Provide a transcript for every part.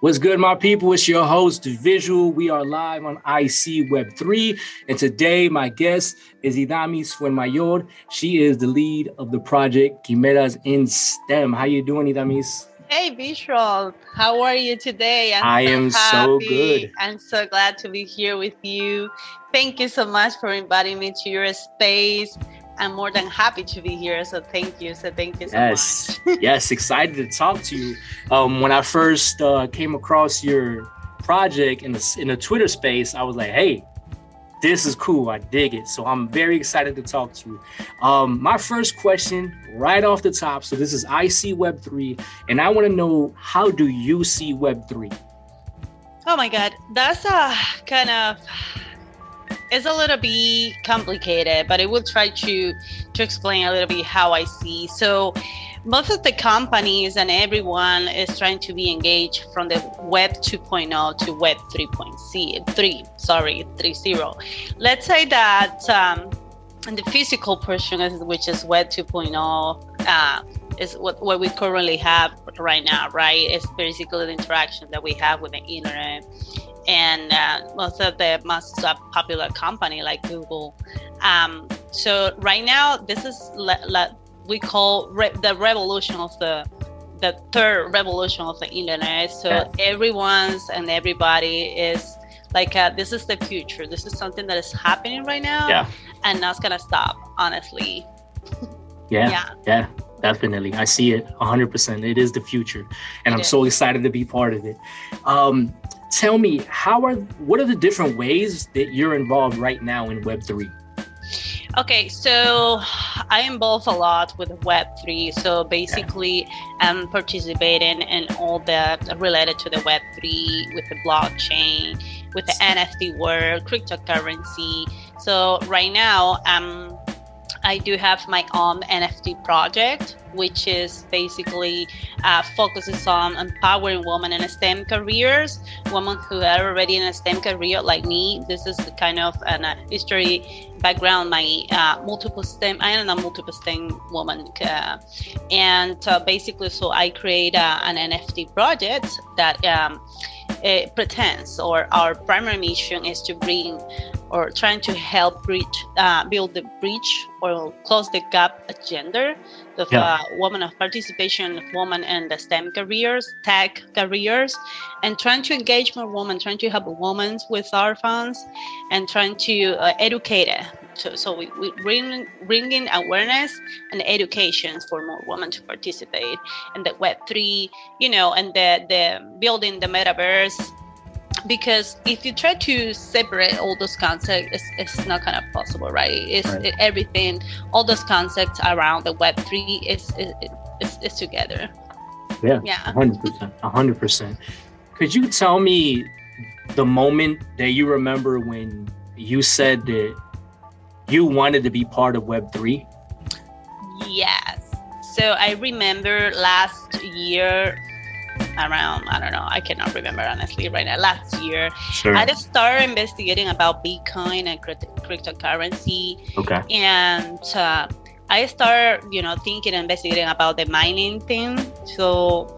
What's good, my people? It's your host, Visual. We are live on I See Web 3. And today, my guest is Idamis Fuenmayor. She is the lead of the project Kimeras in STEM. How you doing, Idamis? Hey, Visual. How are you today? I'm I so am happy. so good. I'm so glad to be here with you. Thank you so much for inviting me to your space. I'm more than happy to be here. So thank you. So thank you so yes. much. yes, excited to talk to you. Um, when I first uh, came across your project in the in the Twitter space, I was like, hey, this is cool. I dig it. So I'm very excited to talk to you. Um, my first question, right off the top. So this is I See Web three, and I want to know how do you see Web three? Oh my God, that's a kind of it's a little bit complicated, but I will try to to explain a little bit how I see. So most of the companies and everyone is trying to be engaged from the web 2.0 to web 3.3 sorry 3.0 let's say that um, the physical portion which is web 2.0 uh, is what, what we currently have right now right? It's basically the interaction that we have with the internet and uh, most of the most uh, popular company like Google. Um, so right now, this is le- le- we call re- the revolution of the the third revolution of the internet. So yes. everyone's and everybody is like uh, this is the future. This is something that is happening right now, yeah. and not gonna stop. Honestly. Yeah, yeah, yeah, definitely. I see it 100%. It is the future, and it I'm is. so excited to be part of it. Um, tell me how are what are the different ways that you're involved right now in web3 okay so i involve a lot with web3 so basically yeah. i'm participating in all the related to the web3 with the blockchain with the nft world cryptocurrency so right now i'm I do have my own NFT project, which is basically uh, focuses on empowering women in STEM careers, women who are already in a STEM career like me. This is the kind of an uh, history background. My uh, multiple STEM, I am a multiple STEM woman, uh, and uh, basically, so I create uh, an NFT project that. Um, pretends or our primary mission is to bring or trying to help bridge, uh, build the bridge or close the gap of gender of yeah. uh, women of participation of women in the STEM careers, tech careers, and trying to engage more women, trying to help women with our funds, and trying to uh, educate it. So, so we, we bring bringing awareness and education for more women to participate in the Web three, you know, and the the building the metaverse because if you try to separate all those concepts it's, it's not kind of possible right? It's right. It, everything all those concepts around the web3 is is, is, is together. Yeah yeah. 100% 100% could you tell me the moment that you remember when you said that you wanted to be part of web3 yes. So i remember last year around I don't know I cannot remember honestly right now. Last year sure. I just started investigating about Bitcoin and cryptocurrency. Okay. And uh, I started you know thinking and investigating about the mining thing. So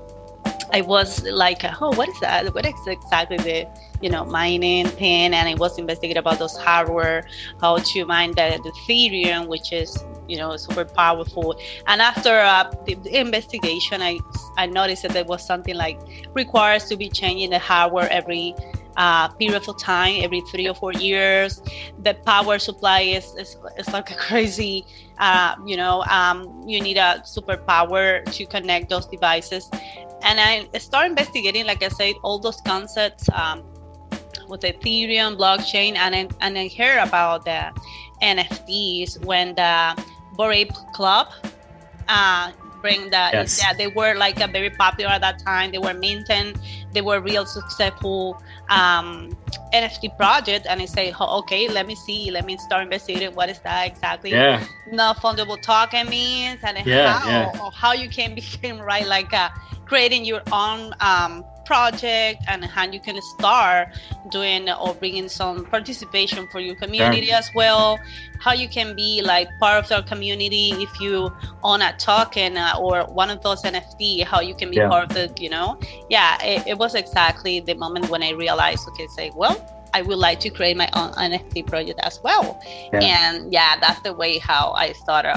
I was like oh what is that? What is exactly the you know mining thing? And I was investigating about those hardware how to mine the, the Ethereum which is you know super powerful. And after uh, the, the, investigation I, I noticed that there was something like requires to be changing the hardware every uh, period of time every three or four years. The power supply is, is, is like a crazy uh, you know um, you need a super power to connect those devices. And i start investigating like i said all those concepts um, with ethereum blockchain and I, and I heard about the nfts when the Bored Club. Uh, bring that. Yes. Yeah, they were like a very popular at that time. They were minting. They were real successful um, NFT project. And I say, oh, okay, let me see. Let me start investigating. What is that exactly? Yeah. Non-fungible token means and yeah, how yeah. how you can become right like uh, creating your own um, project and how you can start doing or bringing some participation for your community sure. as well how you can be like part of their community if you own a token uh, or one of those nft how you can be yeah. part of the you know yeah it, it was exactly the moment when i realized okay say well I would like to create my own NFT project as well. Yeah. And yeah, that's the way how I started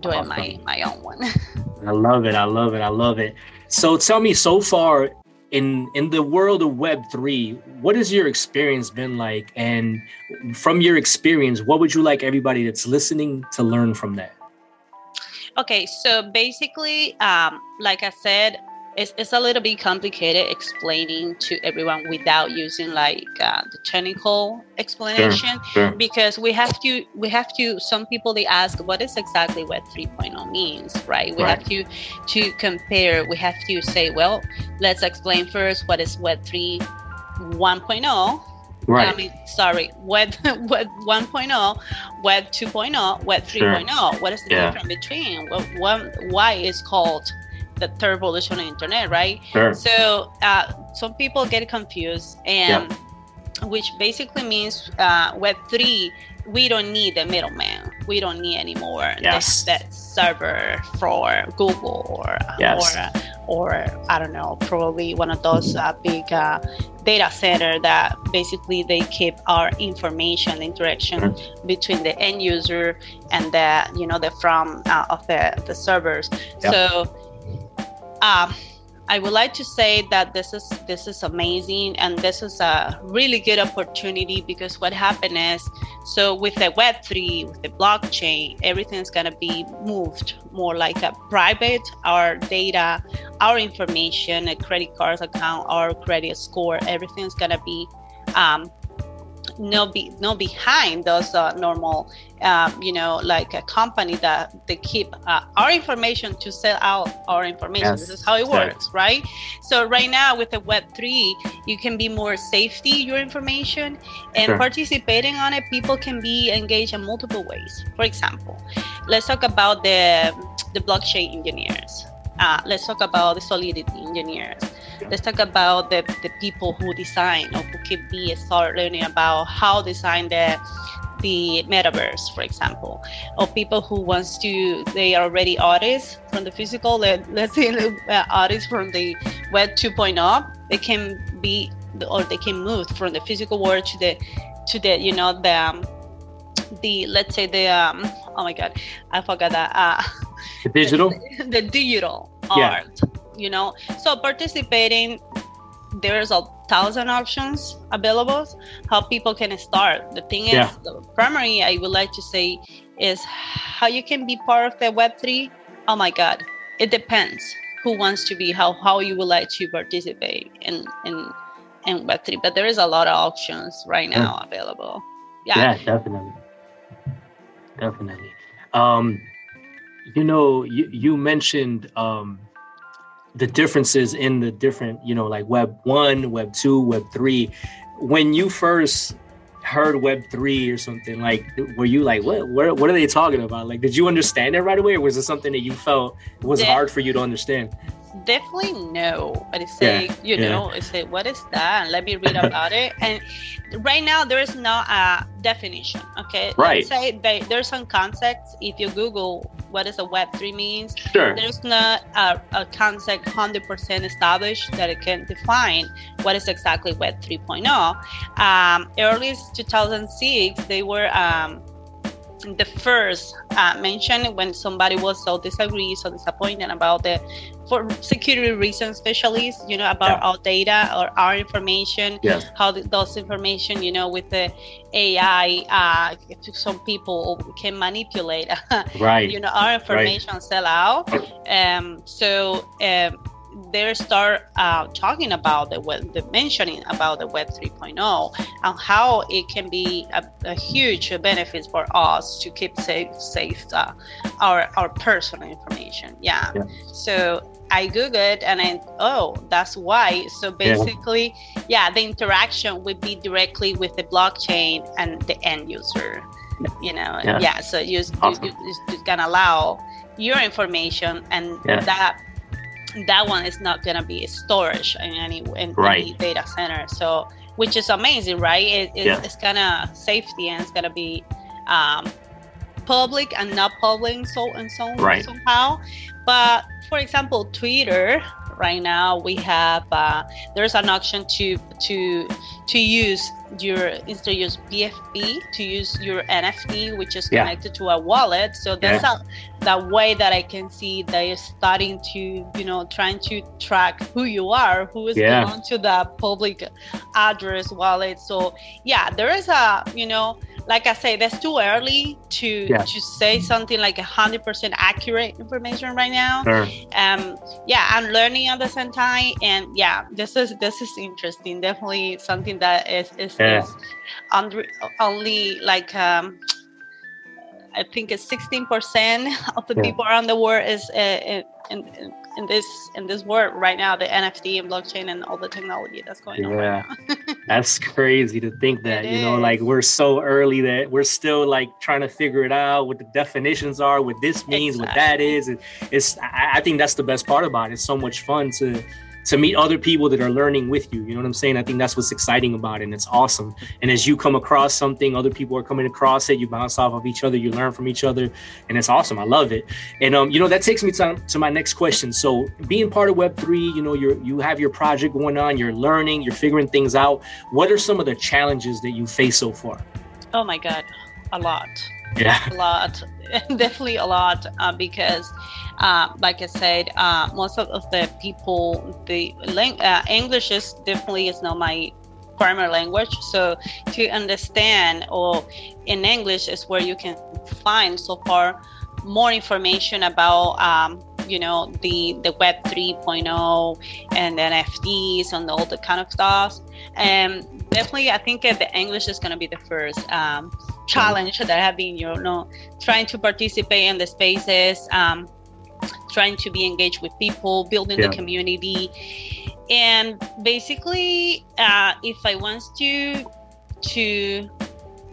doing awesome. my my own one. I love it. I love it. I love it. So tell me, so far in in the world of Web three, what has your experience been like? And from your experience, what would you like everybody that's listening to learn from that? Okay, so basically, um, like I said, it's, it's a little bit complicated explaining to everyone without using like uh, the technical explanation sure, sure. because we have to we have to some people they ask what is exactly web 3.0 means right we right. have to to compare we have to say well let's explain first what is web 3 1.0 Right. I mean, sorry, Web Web 1.0, Web 2.0, Web 3.0. Sure. What is the yeah. difference between? What, what, why is called the third revolution of internet, right? Sure. So uh, some people get confused, and yeah. which basically means uh, Web three. We don't need the middleman. We don't need anymore yes. that, that server for Google or yes. or or I don't know, probably one of those uh, big uh, data center that basically they keep our information interaction mm-hmm. between the end user and the you know the from uh, of the the servers yep. so um, I would like to say that this is this is amazing and this is a really good opportunity because what happened is so with the web 3 with the blockchain everything's to be moved more like a private our data our information a credit card account our credit score everything's to be um, no be no behind those uh, normal um, you know like a company that they keep uh, our information to sell out our information. Yes. this is how it works right? So right now with the web3 you can be more safety your information and sure. participating on it people can be engaged in multiple ways. For example let's talk about the the blockchain engineers. Uh, let's talk about the solidity engineers let's talk about the, the people who design or who could be start learning about how design the the metaverse for example or people who wants to they are already artists from the physical let's say uh, artists from the web 2.0 they can be or they can move from the physical world to the to the you know the um, the let's say the um oh my god i forgot that uh the digital the, the digital yeah. art you know? So participating there's a thousand options available how people can start. The thing yeah. is the primary i would like to say is how you can be part of the web3 oh my god. It depends who wants to be how how you would like to participate in in in web3 but there is a lot of options right now yeah. available. Yeah. Yeah definitely. Definitely. Um you know you you mentioned um the differences in the different, you know, like Web one, Web two, Web three. When you first heard Web three or something, like, were you like, what, what, what are they talking about? Like, did you understand it right away, or was it something that you felt was hard for you to understand? definitely no. But it's say, yeah, you yeah. know, it's say, what is that? Let me read about it. And right now, there is no a definition. Okay. Right. Let's say they, there's some concepts. If you Google what is a Web three means, sure. there's not a, a concept hundred percent established that it can define what is exactly Web 3.0. Um, early 2006, they were. Um, the first uh, mention when somebody was so disagree, so disappointed about the for security reasons, especially you know about yeah. our data or our information, yes. how the, those information, you know, with the AI, uh, some people can manipulate, right? You know, our information right. sell out. Um, so. Um, they start uh, talking about the web, the mentioning about the Web 3.0 and how it can be a, a huge benefit for us to keep safe, safe uh, our our personal information. Yeah. yeah. So I googled and I oh that's why. So basically, yeah. yeah, the interaction would be directly with the blockchain and the end user. You know, yeah. yeah so you, awesome. you, you, you can allow your information and that that one is not going to be storage in any in Right. any data center. So, which is amazing, right? It, it, Yeah. It's kind of safety and it's going to be um, public and not public so and so Right. somehow. But for example, Twitter right now we have uh, there's an option to to to use your instead of use PFP to use your NFT, which is Yeah. connected to a wallet. So that's a that way that I can see they're starting to, you know, trying to track who you are, who is Yeah. belong to the public address wallet. So yeah, there is a, you know, like I say, that's too early to Yeah. to say something like a hundred percent accurate information right now. Sure. Um, yeah, I'm learning at the same time, and yeah, this is this is interesting. Definitely something that is is, Yeah. is under, only like um, I think it's 16% of the Yeah. people around the world is uh, in, in, in this in this world right now. The NFT and blockchain and all the technology that's going on right. That's crazy to think that, It you know, like we're so early that we're still like trying to figure it out, what the definitions are, what this means, what that is. And it's I, I think that's the best part about it. It's so much fun to to meet other people that are learning with you. You know what I'm saying? I think that's what's exciting about it. And it's awesome. And as you come across something, other people are coming across it, you bounce off of each other, you learn from each other. And it's awesome. I love it. And um, you know, that takes me to, to my next question. So being part of Web3, you know, you're you have your project going on, you're learning, you're figuring things out. What are some of the challenges that you face so far? Oh my god, a lot. Yeah. a lot definitely a lot uh, because uh, like i said uh, most of, of the people the lang- uh, english is definitely is not my primary language so to understand or in english is where you can find so far more information about um, you know the the web 3.0 and nfts and all the kind of stuff and definitely i think that the english is going to be the first um, challenge that I have been, you know, trying to participate in the spaces, um, trying to be engaged with people, building Yeah. the community, and basically, uh, if I want to to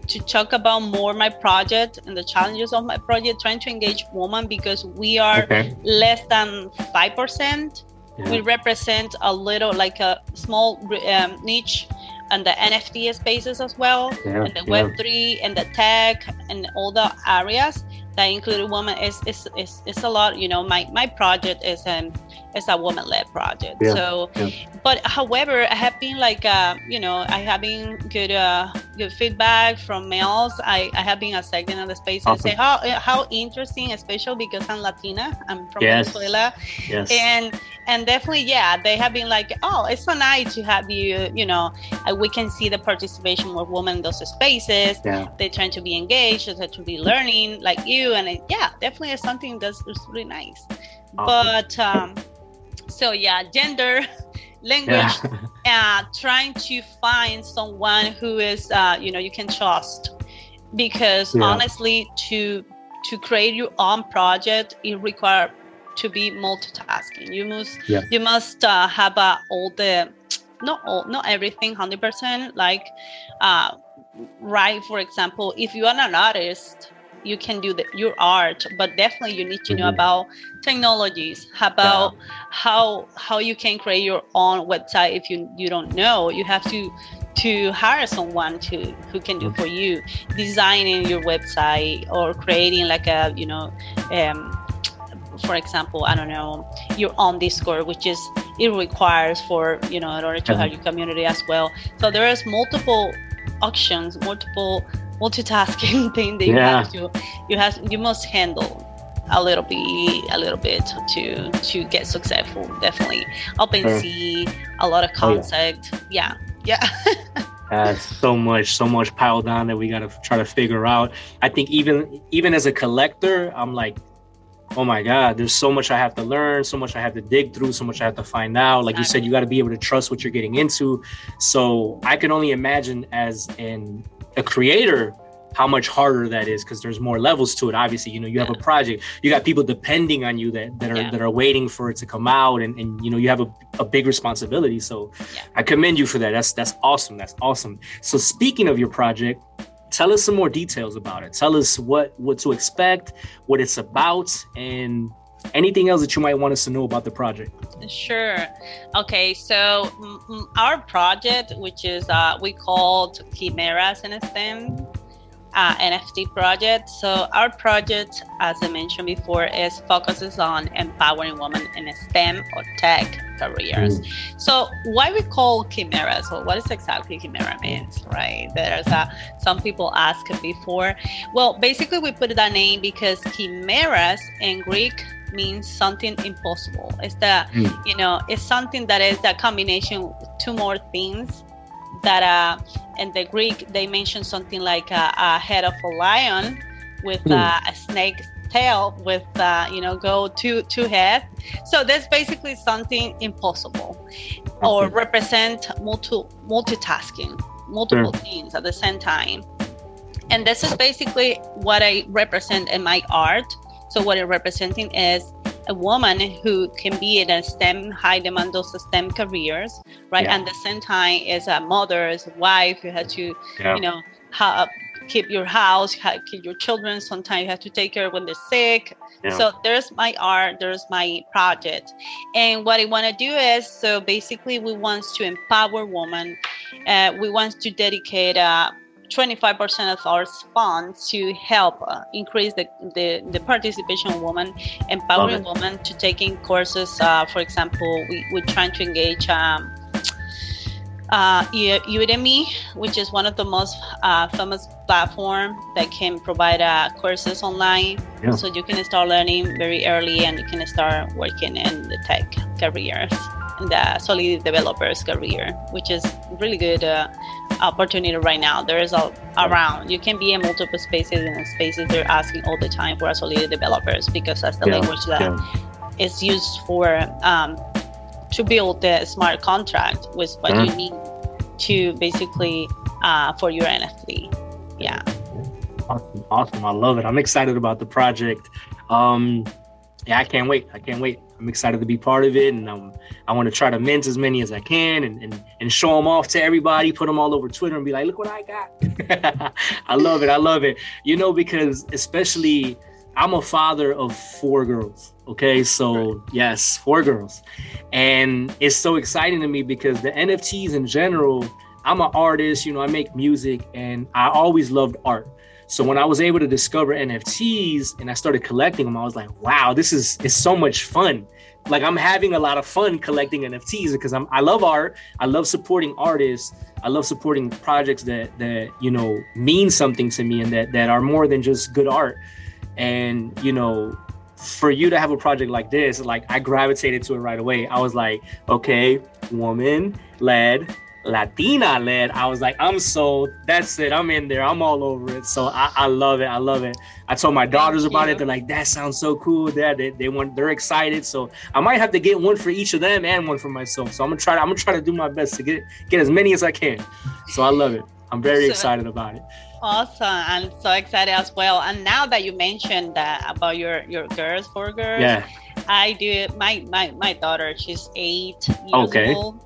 to talk about more my project and the challenges of my project, trying to engage women because we are Okay. less than five percent. We represent a little like a small um, niche and the nft spaces as well Yeah. and the yeah. web3 and the tech and all the areas that include women is is, is, is a lot you know my my project is an is a woman-led project Yeah, so but however i have been like uh, you know i have been good uh, good feedback from males i, I have been accepted in the space and say how how interesting especially because i'm latina i'm from Yes. venezuela Yes. and and definitely yeah they have been like oh it's so nice to have you you know uh, we can see the participation of women in those spaces yeah. they're trying to be engaged they're trying to be learning like you and it, yeah definitely is something that's, that's really nice Awesome. but um so yeah gender language Yeah. uh, trying to find someone who is uh, you know you can trust because Yeah. honestly to to create your own project it requires to be multitasking you must Yeah. you must uh, have uh, all the not all not everything 100% like uh, right for example if you are an artist you can do the, your art but definitely you need to know Mhm. about technologies about how how you can create your own website if you you don't know. You have to to hire someone to who can do for you. Designing your website or creating like a you know um, for example i don't know your own discord which is it requires for you know in order to have your community as well. So there is multiple options multiple multitasking thing that you Yeah. have to you have you must handle a little bit a little bit to to get successful definitely open Sure. sea a lot of Oh, yeah. concept yeah yeah That's so much, so much piled on that we gotta try to figure out. I think even even as a collector, I'm like, oh my god, there's so much I have to learn, so much I have to dig through, so much I have to find out. Like you said, you got to be able to trust what you're getting into. So I can only imagine as an a creator how much harder that is because there's more levels to it. Obviously, you know, you have a project, you got people depending on you that, that are Yeah. that are waiting for it to come out, and, and you know, you have a, a big responsibility. So Yeah. I commend you for that. That's that's awesome. That's awesome. So speaking of your project, tell us some more details about it. Tell us what what to expect, what it's about, and anything else that you might want us to know about the project? Sure. Okay, so our project, which is uh, we called Kimeras in STEM, uh, NFT project. So our project, as I mentioned before, is focuses on empowering women in STEM or tech careers. Mm. So why we call chimeras? Well, what is exactly chimera means, right? There's a, some people ask before. Well, basically we put that name because chimeras in Greek means something impossible. It's the mm. you know it's something that is a combination two more things that uh, in the Greek they mention something like a, a head of a lion with mm. uh, a snake tail with uh, you know go two two head. So that's basically something impossible, or represent multi multitasking, multiple mm. things at the same time. And this is basically what I represent in my art. So what I'm representing is a woman who can be in a STEM, high demand those STEM careers, right? Yeah. And at the same time is a mother, as a wife, you have to, yeah. you know, ha- keep your house, keep your children. Sometimes you have to take care when they're sick. Yeah. So there's my art, there's my project. And what I want to do is, so basically we want to empower women. Uh, we want to dedicate uh, 25% of our funds to help uh, increase the, the, the, participation of women, empowering women to taking courses. Uh, for example, we, we're trying to engage um, uh, Udemy, which is one of the most uh, famous platform that can provide uh, courses online. Yeah. So you can start learning very early and you can start working in the tech careers, in the solid developers career, which is really good uh, opportunity right now. There is a around. You can be in multiple spaces and spaces they're asking all the time for solid developers because that's the yeah. language that yeah. is used for um, to build the smart contract with what mm-hmm. you need to basically uh, for your NFT. Yeah. Awesome. Awesome. I love it. I'm excited about the project. Um, yeah, I can't wait. I can't wait. I'm excited to be part of it, and um, I want to try to mint as many as I can, and, and and show them off to everybody, put them all over Twitter, and be like, "Look what I got!" I love it. I love it. You know, because especially I'm a father of four girls. Okay, so right. yes, four girls, and it's so exciting to me because the NFTs in general. I'm an artist. You know, I make music, and I always loved art. So when I was able to discover NFTs and I started collecting them, I was like, wow, this is is so much fun. Like I'm having a lot of fun collecting NFTs because I'm I love art. I love supporting artists. I love supporting projects that that you know mean something to me and that that are more than just good art. And you know, for you to have a project like this, like I gravitated to it right away. I was like, okay, woman led Latina led, I was like, I'm sold. That's it. I'm in there. I'm all over it. So I, I love it. I love it. I told my daughters Thank about you. it. They're like, that sounds so cool. Dad, they, they want they're excited. So I might have to get one for each of them and one for myself. So I'm gonna try to, I'm gonna try to do my best to get get as many as I can. So I love it. I'm very so, excited about it. Awesome. I'm so excited as well. And now that you mentioned that about your your girls, four girls. Yeah. I do my my my daughter, she's eight years okay. old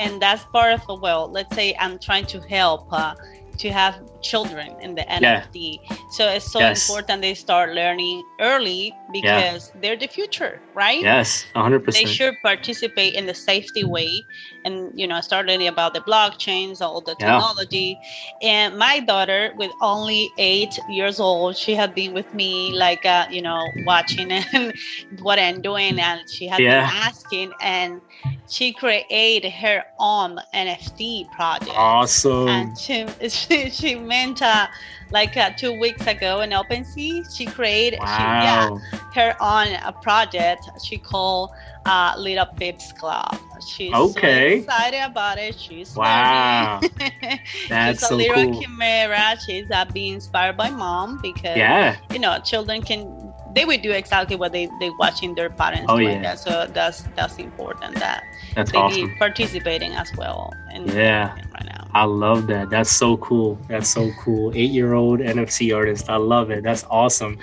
and that's part of the well let's say i'm trying to help uh, to have children in the NFT. Yeah. So it's so yes. important they start learning early because yeah. they're the future, right? Yes, 100%. They should participate in the safety way and, you know, start learning about the blockchains, all the technology. Yeah. And my daughter, with only eight years old, she had been with me, like, uh, you know, watching and what I'm doing. And she had been asking, and she created her own NFT project. Awesome. And she, she, she went uh, like uh, two weeks ago in OpenSea. She created wow. she, yeah, her own a project she called uh, Little Pips Club. She's okay. so excited about it. She's wow. That's She's a so little cool. chimera. She's uh, being inspired by mom because yeah. you know children can they will do exactly what they they watching their parents oh, doing. Yeah. So that's that's important that that's they awesome. be participating as well. Yeah. right now. I love that. That's so cool. That's so cool. Eight year old NFT artist. I love it. That's awesome.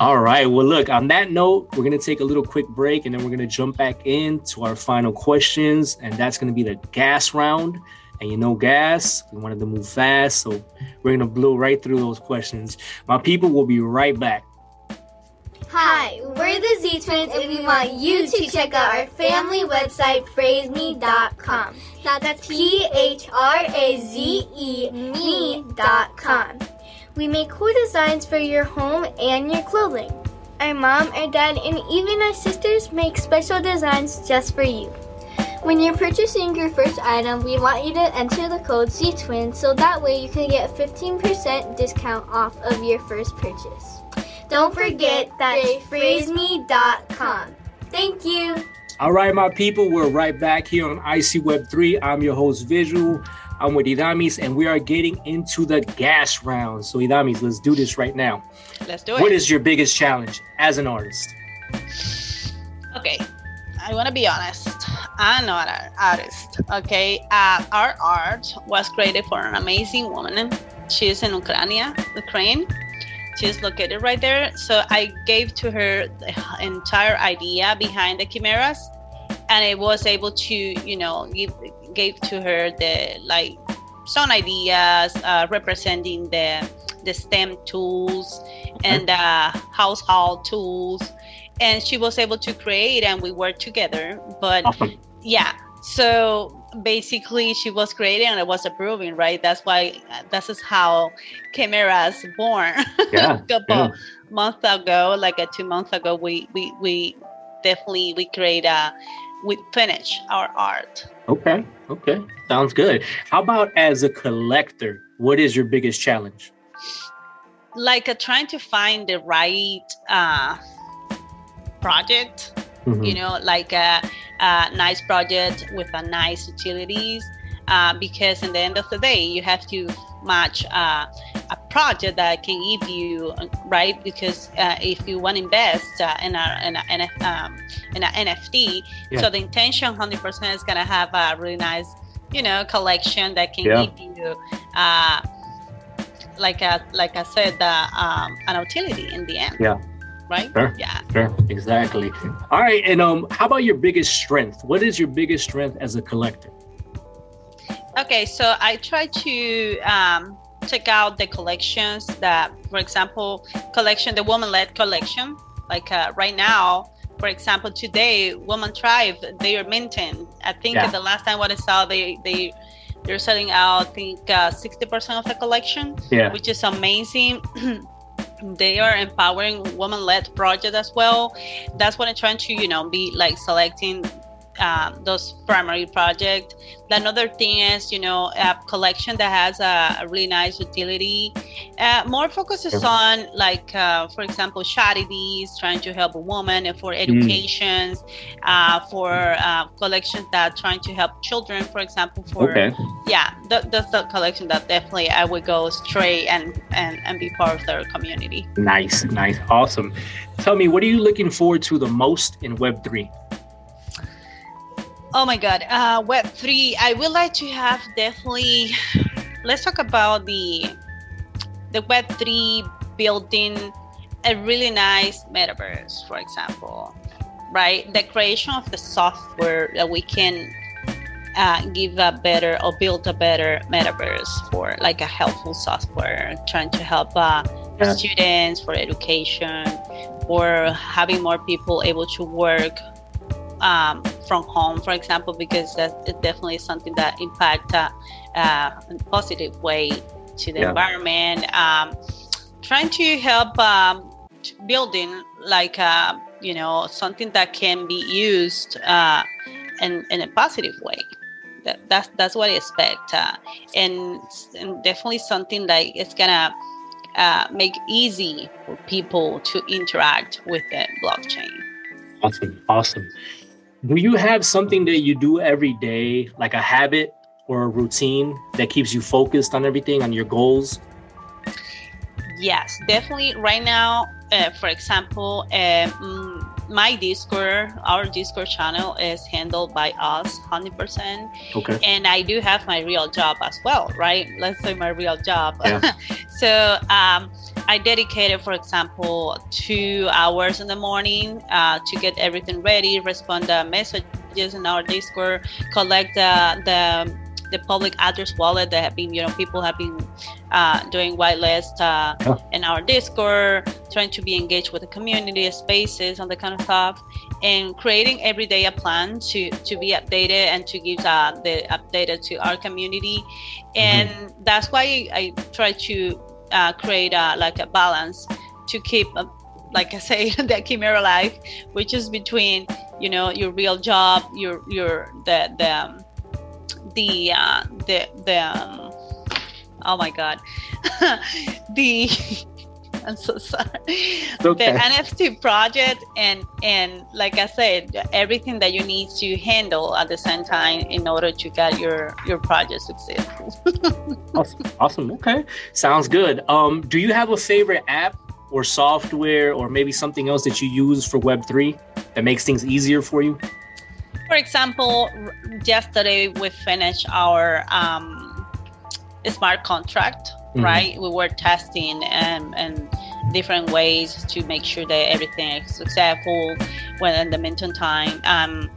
All right. Well, look, on that note, we're going to take a little quick break and then we're going to jump back into our final questions. And that's going to be the gas round. And you know, gas, we wanted to move fast. So we're going to blow right through those questions. My people will be right back. Hi, we're the Z Twins, and we want you to check out our family website, phrazeme.com. That's P H R A Z E me.com. We make cool designs for your home and your clothing. Our mom, our dad, and even our sisters make special designs just for you. When you're purchasing your first item, we want you to enter the code Z Twins so that way you can get 15% discount off of your first purchase. Don't forget that's phrazeme.com. Thank you. All right, my people, we're right back here on I See Web 3. I'm your host, Visual. I'm with Idamis, and we are getting into the gas round. So, Idamis, let's do this right now. Let's do it. What is your biggest challenge as an artist? Okay, I want to be honest. I'm not an artist. Okay, uh, our art was created for an amazing woman. She's in Ukraine, Ukraine. She's located right there. So I gave to her the entire idea behind the chimeras, and I was able to, you know, give gave to her the like some ideas uh, representing the the STEM tools and uh, household tools and she was able to create and we worked together but Awesome. yeah so basically she was creating and i was approving right that's why this is how Kimeras born Yeah. a couple yeah. months ago like a two months ago we we we definitely we create a we finish our art Okay. Okay. Sounds good. How about as a collector? What is your biggest challenge? like uh, trying to find the right uh project Mhm. you know like a, a nice project with a nice utilities uh, because in the end of the day you have to match uh, a project that can give you uh, right because uh, if you want to invest uh, in a in a, in a, um, in a nft Yeah. so the intention 100% is going to have a really nice you know collection that can Yeah. give you uh, like a, like i said uh, um, an utility in the end Yeah. Right Sure. yeah Sure. Exactly. All right. And um, how about your biggest strength? What is your biggest strength as a collector? Okay, so I try to um, check out the collections that, for example, collection, the woman-led collection. Like uh, right now, for example, today, Woman Tribe, they are minting. I think Yeah. the last time what I saw, they they they're selling out, I think, uh, sixty percent of the collection, Yeah. which is amazing. they are empowering woman-led project as well. That's what I'm trying to, you know, be like selecting um, those primary projects. Another thing is, you know, a collection that has a, a really nice utility. Uh, more focuses on, like, uh, for example, charities, trying to help a woman, and for educations, uh, for uh, collections that trying to help children, for example, for Okay. yeah, th- that's the collection that definitely I would go straight and and and be part of their community. Nice. Nice. Awesome. Tell me, what are you looking forward to the most in Web three? Oh my God, uh, Web three. I would like to have definitely. Let's talk about the the Web three building a really nice metaverse, for example, right? The creation of the software that we can uh, give a better or build a better metaverse for, like a helpful software, trying to help uh, Yeah. students for education, or having more people able to work um, from home, for example, because that is definitely something that impact uh, uh, in a positive way to the Yeah. environment. Um, trying to help um, building like uh, you know something that can be used uh, in in a positive way. That, that's that's what I expect, uh, and, and definitely something like it's gonna uh, make easy for people to interact with the blockchain. Awesome. Awesome. Do you have something that you do every day, like a habit or a routine that keeps you focused on everything, on your goals? Yes, definitely. Right now, uh, for example, mm, my Discord, our Discord channel is handled by us 100%. Okay. And I do have my real job as well, right? Let's say my real job. Yeah. so um, I dedicated, for example, two hours in the morning uh, to get everything ready, respond the messages in our Discord, collect the, the the public address wallet that have been, you know, people have been uh, doing whitelist uh, in our Discord, trying to be engaged with the community spaces and that kind of stuff and creating every day a plan to to be updated and to give uh, the updated to our community and mm-hmm. that's why I try to uh, create a, like a balance to keep a, like I say, the chimera life, which is between you know your real job, your your the the um, the uh, the the um, oh my god, the I'm so sorry. Okay. The NFT project and and like I said, everything that you need to handle at the same time in order to get your your project successful. awesome. Awesome. Okay. Sounds good. Um, do you have a favorite app or software or maybe something else that you use for Web3 that makes things easier for you? For example, yesterday we finished our um, smart contract, mm-hmm. right? We were testing and, and different ways to make sure that everything is successful when in the meantime. Um,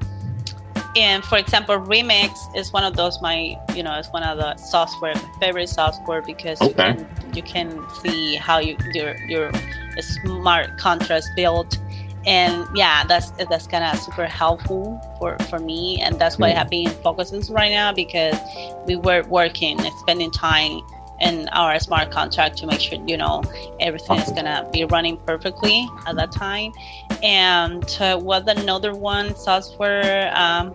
and for example, Remix is one of those my you know it's one of the software favorite software because okay. you, can, you can see how you your your smart contract built and yeah that's that's kind of super helpful for for me and that's why i have been focusing right now because we were working and spending time in our smart contract to make sure you know everything is gonna be running perfectly at that time and uh, what another one software um,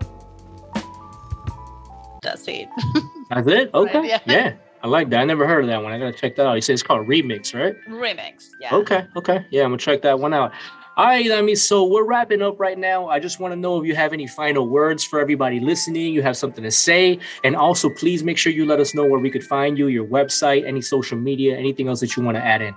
that's it that's it okay right, yeah. yeah. I like that. I never heard of that one. I gotta check that out. You said it's called Remix, right? Remix, yeah. Okay, okay. Yeah, I'm gonna check that one out. All right, I so we're wrapping up right now. I just want to know if you have any final words for everybody listening. You have something to say, and also please make sure you let us know where we could find you, your website, any social media, anything else that you want to add in.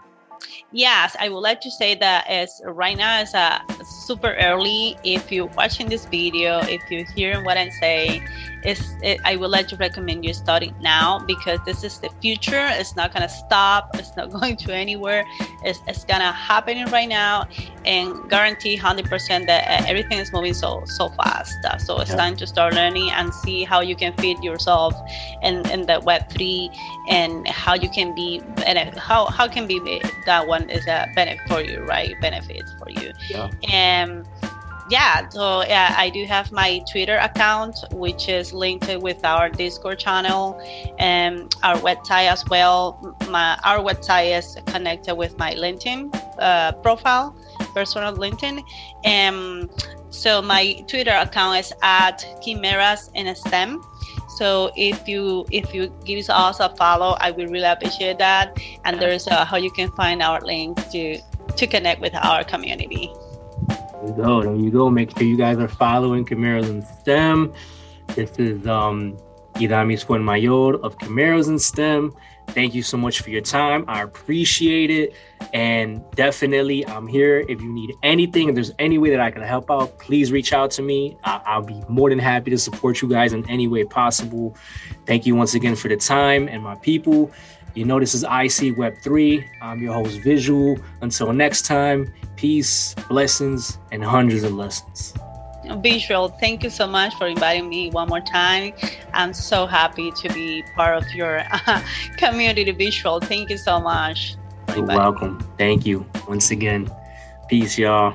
Yes, I would like to say that it's right now it's uh, super early. If you're watching this video, if you're hearing what I'm saying, it's, it, I would like to recommend you starting now because this is the future. It's not gonna stop. It's not going to anywhere. It's, it's gonna happen right now, and guarantee 100% that uh, everything is moving so so fast. Uh, so it's yeah. time to start learning and see how you can fit yourself in, in the Web three and how you can be and how how can be that one is a benefit for you, right? Benefits for you. Yeah. And yeah, so yeah, I do have my Twitter account, which is linked with our Discord channel and our website as well. My our website is connected with my LinkedIn uh, profile, personal LinkedIn, and so my Twitter account is at Kimeras in STEM. So if you if you give us a follow, I will really appreciate that. And there's uh, how you can find our link to to connect with our community. There you go. There you go. Make sure you guys are following in STEM. This is um, Idamis Fuenmayor of Kimeras and STEM. Thank you so much for your time. I appreciate it. And definitely, I'm here. If you need anything, if there's any way that I can help out, please reach out to me. I- will be more than happy to support you guys in any way possible. Thank you once again for the time and my people. You know, this is I See Web3. I'm your host, Visual. Until next time, peace, blessings, and hundreds of lessons. Visual, thank you so much for inviting me one more time. I'm so happy to be part of your uh, community, Visual. Thank you so much. You're welcome. Thank you once again. Peace, y'all.